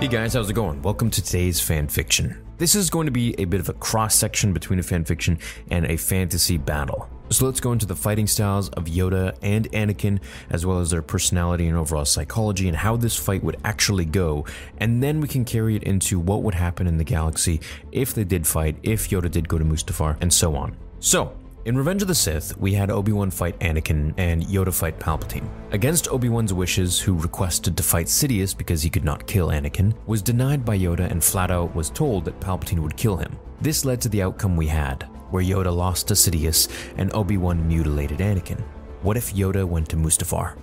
Hey guys, how's it going? Welcome to today's fan fiction. This is going to be a bit of a cross section between a fan fiction and a fantasy battle. So let's go into the fighting styles of Yoda and Anakin, as well as their personality and overall psychology, and how this fight would actually go. And then we can carry it into what would happen in the galaxy if they did fight, if Yoda did go to Mustafar, and so on. So, in Revenge of the Sith, we had Obi-Wan fight Anakin and Yoda fight Palpatine. Against Obi-Wan's wishes, who requested to fight Sidious because he could not kill Anakin, was denied by Yoda and flat out was told that Palpatine would kill him. This led to the outcome we had, where Yoda lost to Sidious and Obi-Wan mutilated Anakin. What if Yoda went to Mustafar?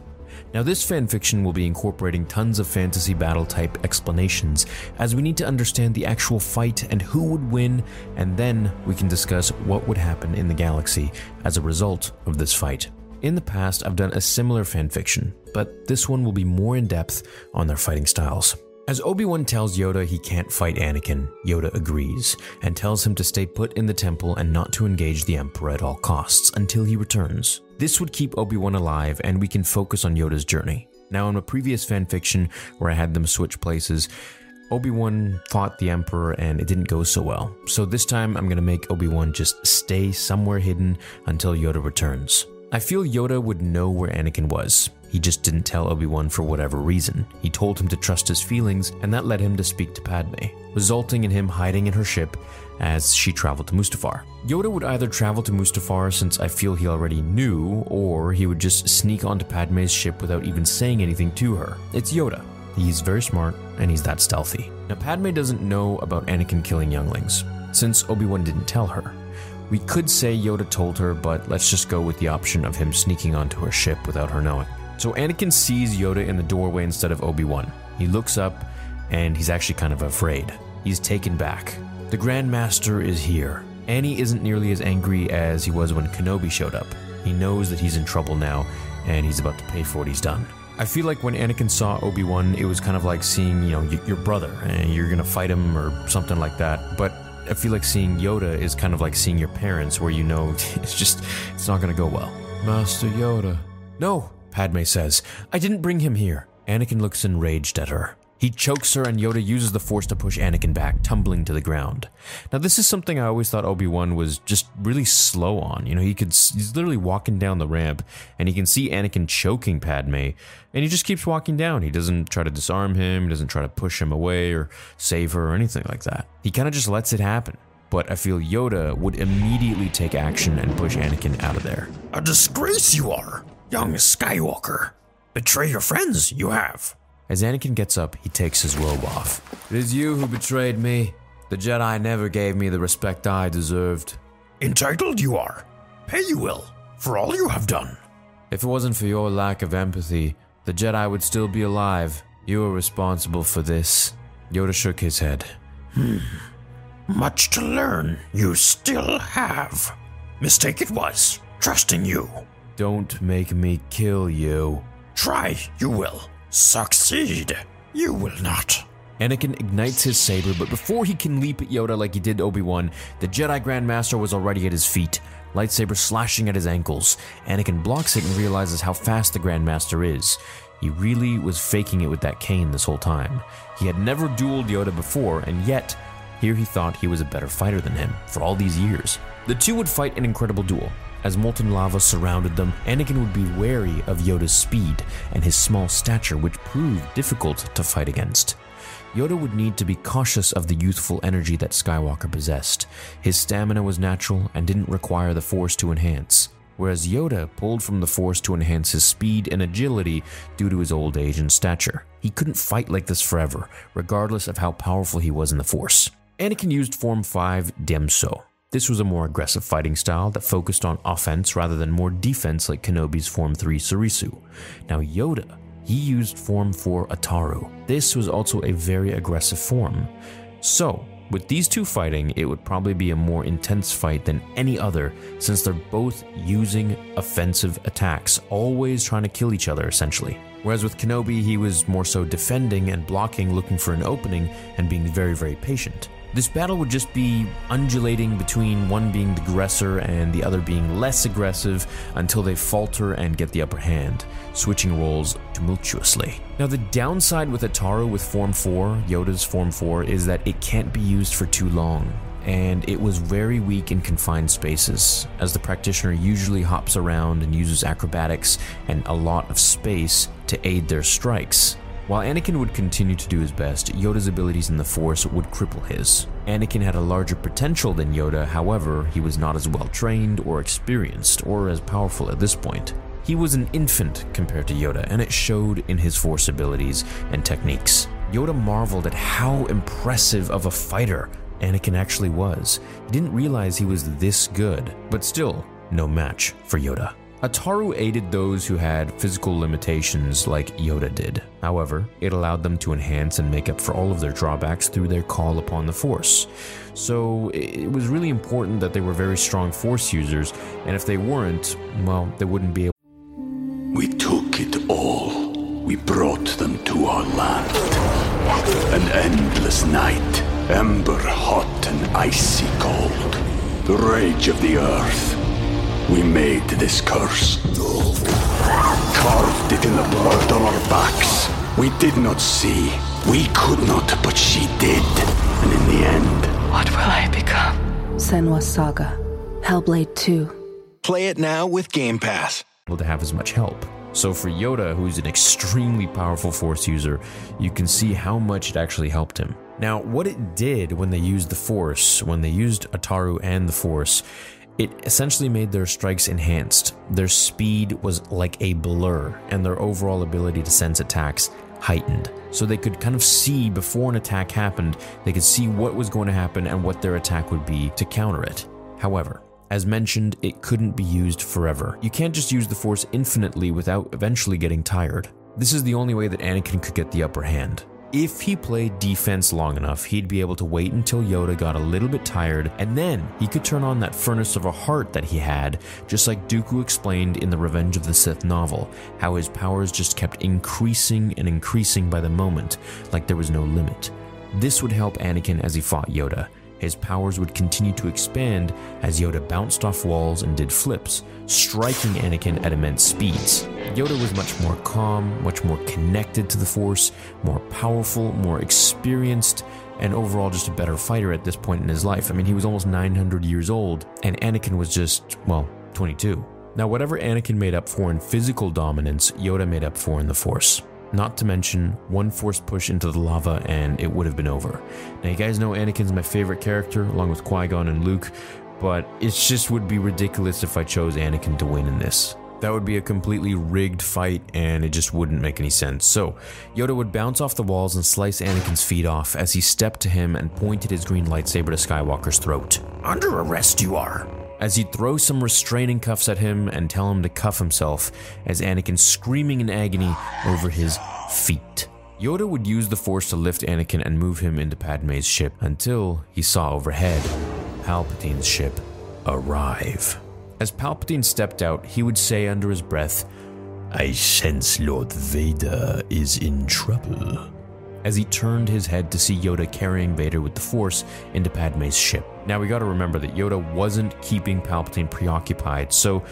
Now, this fanfiction will be incorporating tons of fantasy battle type explanations, as we need to understand the actual fight and who would win, and then we can discuss what would happen in the galaxy as a result of this fight. In the past, I've done a similar fanfiction, but this one will be more in depth on their fighting styles. As Obi-Wan tells Yoda he can't fight Anakin, Yoda agrees and tells him to stay put in the temple and not to engage the Emperor at all costs until he returns. This would keep Obi-Wan alive and we can focus on Yoda's journey. Now in a previous fanfiction where I had them switch places, Obi-Wan fought the Emperor and it didn't go so well. So this time I'm going to make Obi-Wan just stay somewhere hidden until Yoda returns. I feel Yoda would know where Anakin was. He just didn't tell Obi-Wan for whatever reason. He told him to trust his feelings, and that led him to speak to Padme, resulting in him hiding in her ship as she traveled to Mustafar. Yoda would either travel to Mustafar since I feel he already knew, or he would just sneak onto Padme's ship without even saying anything to her. It's Yoda. He's very smart, and he's that stealthy. Now, Padme doesn't know about Anakin killing younglings, since Obi-Wan didn't tell her. We could say Yoda told her, but let's just go with the option of him sneaking onto her ship without her knowing. So Anakin sees Yoda in the doorway instead of Obi-Wan. He looks up, and he's actually kind of afraid. He's taken back. The Grand Master is here. Annie isn't nearly as angry as he was when Kenobi showed up. He knows that he's in trouble now, and he's about to pay for what he's done. I feel like when Anakin saw Obi-Wan, it was kind of like seeing, you know, y- your brother, and you're gonna fight him or something like that. But I feel like seeing Yoda is kind of like seeing your parents, where you know it's just, it's not gonna go well. Master Yoda. No, Padme says. I didn't bring him here. Anakin looks enraged at her. He chokes her, and Yoda uses the Force to push Anakin back, tumbling to the ground. Now, this is something I always thought Obi Wan was just really slow on. You know, he could he's literally walking down the ramp, and he can see Anakin choking Padme, and he just keeps walking down. He doesn't try to disarm him, he doesn't try to push him away or save her or anything like that. He kind of just lets it happen. But I feel Yoda would immediately take action and push Anakin out of there. A disgrace you are, young Skywalker. Betray your friends, you have. As Anakin gets up, he takes his robe off. It is you who betrayed me. The Jedi never gave me the respect I deserved. Entitled you are. Pay you will, for all you have done. If it wasn't for your lack of empathy, the Jedi would still be alive. You are responsible for this. Yoda shook his head. Hmm. Much to learn, you still have. Mistake it was, trusting you. Don't make me kill you. Try, you will. Succeed, you will not. Anakin ignites his saber, but before he can leap at Yoda like he did Obi-Wan, the Jedi Grandmaster was already at his feet, lightsaber slashing at his ankles. Anakin blocks it and realizes how fast the Grandmaster is. He really was faking it with that cane this whole time. He had never dueled Yoda before, and yet, here he thought he was a better fighter than him for all these years. The two would fight an incredible duel. As molten lava surrounded them, Anakin would be wary of Yoda's speed and his small stature, which proved difficult to fight against. Yoda would need to be cautious of the youthful energy that Skywalker possessed. His stamina was natural and didn't require the Force to enhance, whereas Yoda pulled from the Force to enhance his speed and agility due to his old age and stature. He couldn't fight like this forever, regardless of how powerful he was in the Force. Anakin used Form 5 Djem So. This was a more aggressive fighting style that focused on offense rather than more defense like Kenobi's Form 3 Soresu. Now, Yoda, he used Form 4 Ataru. This was also a very aggressive form. So, with these two fighting, it would probably be a more intense fight than any other since they're both using offensive attacks, always trying to kill each other essentially. Whereas with Kenobi, he was more so defending and blocking, looking for an opening, and being very, very patient. This battle would just be undulating between one being the aggressor and the other being less aggressive until they falter and get the upper hand, switching roles tumultuously. Now, the downside with Ataru with Form 4, Yoda's Form 4, is that it can't be used for too long and it was very weak in confined spaces, as the practitioner usually hops around and uses acrobatics and a lot of space to aid their strikes. While Anakin would continue to do his best, Yoda's abilities in the Force would cripple his. Anakin had a larger potential than Yoda, however, he was not as well trained or experienced or as powerful at this point. He was an infant compared to Yoda, and it showed in his Force abilities and techniques. Yoda marveled at how impressive of a fighter Anakin actually was. He didn't realize he was this good, but still, no match for Yoda. Ataru aided those who had physical limitations like Yoda did. However, it allowed them to enhance and make up for all of their drawbacks through their call upon the Force. So it was really important that they were very strong Force users, and if they weren't, well, they wouldn't be able. We took it all. We brought them to our land. An endless night, ember hot and icy cold. The rage of the earth. We made this curse. Carved it in the blood on our backs. We did not see. We could not, but she did. And in the end, What will I become? Senua's Saga. Hellblade 2. Play it now with Game Pass. able to have as much help. So for Yoda, who's an extremely powerful Force user, you can see how much it actually helped him. Now, what it did when they used the Force, when they used Ataru and the Force, it essentially made their strikes enhanced. Their speed was like a blur, and their overall ability to sense attacks heightened. So they could kind of see before an attack happened, they could see what was going to happen and what their attack would be to counter it. However, as mentioned, it couldn't be used forever. You can't just use the Force infinitely without eventually getting tired. This is the only way that Anakin could get the upper hand. If he played defense long enough, he'd be able to wait until Yoda got a little bit tired, and then he could turn on that furnace of a heart that he had, just like Dooku explained in the Revenge of the Sith novel, how his powers just kept increasing and increasing by the moment, like there was no limit. This would help Anakin as he fought Yoda. His powers would continue to expand as Yoda bounced off walls and did flips, striking Anakin at immense speeds. Yoda was much more calm, much more connected to the Force, more powerful, more experienced, and overall just a better fighter at this point in his life. I mean, he was almost 900 years old, and Anakin was just, well, 22. Now, whatever Anakin made up for in physical dominance, Yoda made up for in the Force. Not to mention, one force push into the lava and it would have been over. Now, you guys know Anakin's my favorite character, along with Qui Gon and Luke, but it just would be ridiculous if I chose Anakin to win in this. That would be a completely rigged fight and it just wouldn't make any sense. So, Yoda would bounce off the walls and slice Anakin's feet off as he stepped to him and pointed his green lightsaber to Skywalker's throat. Under arrest you are. As he'd throw some restraining cuffs at him and tell him to cuff himself, as Anakin screaming in agony over his feet. Yoda would use the Force to lift Anakin and move him into Padme's ship until he saw overhead Palpatine's ship arrive. As Palpatine stepped out, he would say under his breath, I sense Lord Vader is in trouble. As he turned his head to see Yoda carrying Vader with the Force into Padme's ship. Now we gotta remember that Yoda wasn't keeping Palpatine preoccupied, so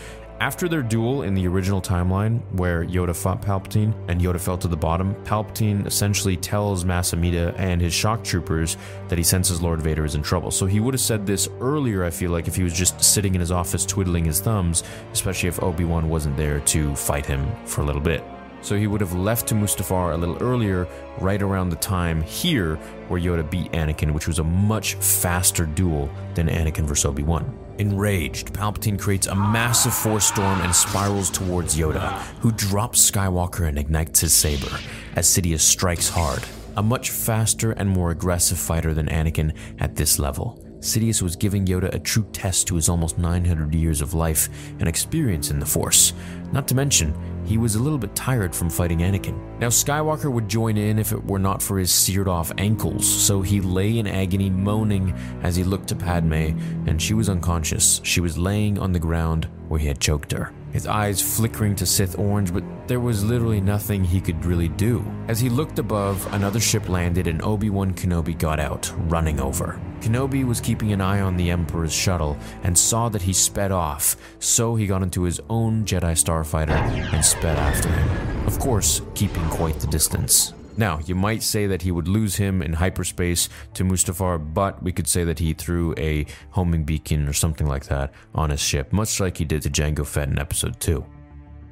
after their duel in the original timeline, where Yoda fought Palpatine and Yoda fell to the bottom, Palpatine essentially tells Mas Amedda and his shock troopers that he senses Lord Vader is in trouble. So he would have said this earlier, I feel like, if he was just sitting in his office twiddling his thumbs, especially if Obi Wan wasn't there to fight him for a little bit. So he would have left to Mustafar a little earlier, right around the time here where Yoda beat Anakin, which was a much faster duel than Anakin vs. Obi Wan. Enraged, Palpatine creates a massive force storm and spirals towards Yoda, who drops Skywalker and ignites his saber as Sidious strikes hard. A much faster and more aggressive fighter than Anakin at this level. Sidious was giving Yoda a true test to his almost 900 years of life and experience in the Force. Not to mention, he was a little bit tired from fighting Anakin. Now, Skywalker would join in if it were not for his seared off ankles, so he lay in agony, moaning as he looked to Padme, and she was unconscious. She was laying on the ground where he had choked her his eyes flickering to Sith orange, but there was literally nothing he could really do. As he looked above, another ship landed and Obi Wan Kenobi got out, running over. Kenobi was keeping an eye on the Emperor's shuttle and saw that he sped off, so he got into his own Jedi starfighter and sped after him. Of course, keeping quite the distance. Now, you might say that he would lose him in hyperspace to Mustafar, but we could say that he threw a homing beacon or something like that on his ship, much like he did to Jango Fett in episode 2.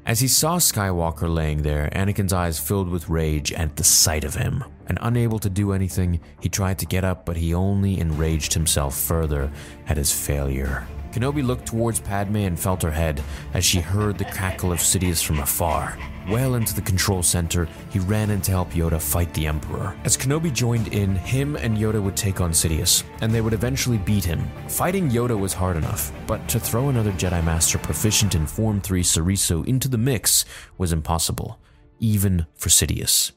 As he saw Skywalker laying there, Anakin's eyes filled with rage at the sight of him. And unable to do anything, he tried to get up, but he only enraged himself further at his failure. Kenobi looked towards Padme and felt her head as she heard the crackle of Sidious from afar. Well into the control center, he ran in to help Yoda fight the Emperor. As Kenobi joined in, him and Yoda would take on Sidious, and they would eventually beat him. Fighting Yoda was hard enough, but to throw another Jedi Master proficient in Form 3 Soresu into the mix was impossible, even for Sidious.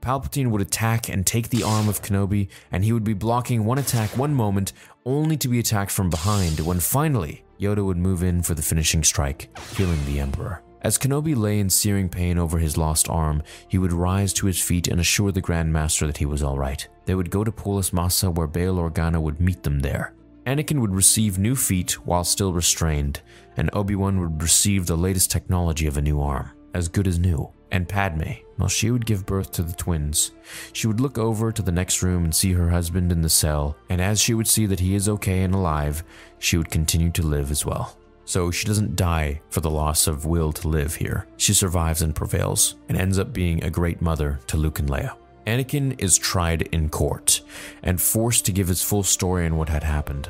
Palpatine would attack and take the arm of Kenobi, and he would be blocking one attack one moment, only to be attacked from behind when finally Yoda would move in for the finishing strike, killing the Emperor. As Kenobi lay in searing pain over his lost arm, he would rise to his feet and assure the Grand Master that he was alright. They would go to Polis Massa where Bail Organa would meet them there. Anakin would receive new feet while still restrained, and Obi-Wan would receive the latest technology of a new arm, as good as new. And Padme, well, she would give birth to the twins. She would look over to the next room and see her husband in the cell, and as she would see that he is okay and alive, she would continue to live as well. So she doesn't die for the loss of will to live here. She survives and prevails, and ends up being a great mother to Luke and Leia. Anakin is tried in court and forced to give his full story on what had happened.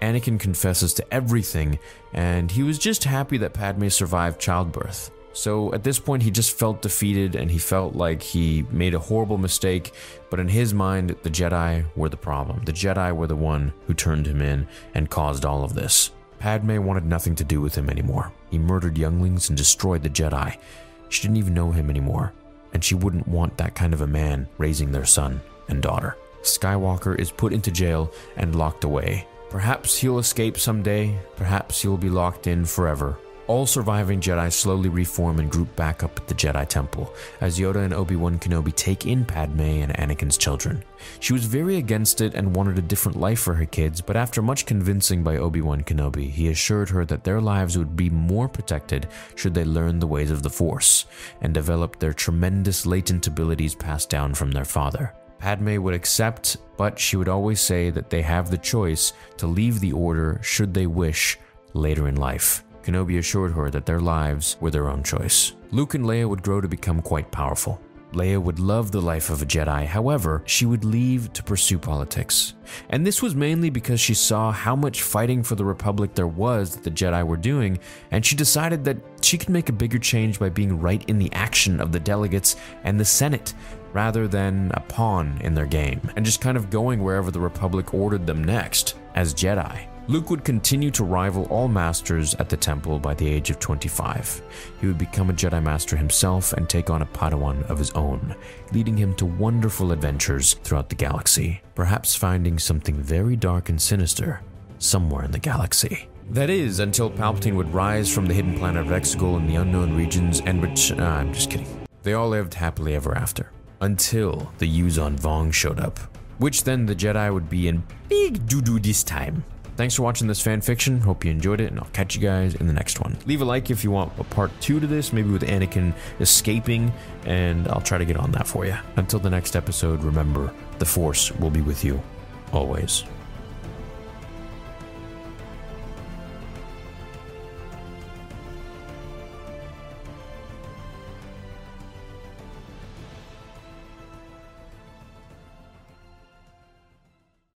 Anakin confesses to everything, and he was just happy that Padme survived childbirth. So at this point, he just felt defeated and he felt like he made a horrible mistake. But in his mind, the Jedi were the problem. The Jedi were the one who turned him in and caused all of this. Padme wanted nothing to do with him anymore. He murdered younglings and destroyed the Jedi. She didn't even know him anymore, and she wouldn't want that kind of a man raising their son and daughter. Skywalker is put into jail and locked away. Perhaps he'll escape someday, perhaps he'll be locked in forever. All surviving Jedi slowly reform and group back up at the Jedi Temple as Yoda and Obi Wan Kenobi take in Padme and Anakin's children. She was very against it and wanted a different life for her kids, but after much convincing by Obi Wan Kenobi, he assured her that their lives would be more protected should they learn the ways of the Force and develop their tremendous latent abilities passed down from their father. Padme would accept, but she would always say that they have the choice to leave the Order should they wish later in life. Kenobi assured her that their lives were their own choice. Luke and Leia would grow to become quite powerful. Leia would love the life of a Jedi, however, she would leave to pursue politics. And this was mainly because she saw how much fighting for the Republic there was that the Jedi were doing, and she decided that she could make a bigger change by being right in the action of the delegates and the Senate, rather than a pawn in their game, and just kind of going wherever the Republic ordered them next, as Jedi. Luke would continue to rival all masters at the temple by the age of 25. He would become a Jedi Master himself and take on a Padawan of his own, leading him to wonderful adventures throughout the galaxy, perhaps finding something very dark and sinister somewhere in the galaxy. That is, until Palpatine would rise from the hidden planet of Exegol in the unknown regions and which. Uh, I'm just kidding. They all lived happily ever after. Until the Yuuzhan Vong showed up. Which then the Jedi would be in big doo doo this time. Thanks for watching this fan fiction. Hope you enjoyed it, and I'll catch you guys in the next one. Leave a like if you want a part two to this, maybe with Anakin escaping, and I'll try to get on that for you. Until the next episode, remember the Force will be with you always.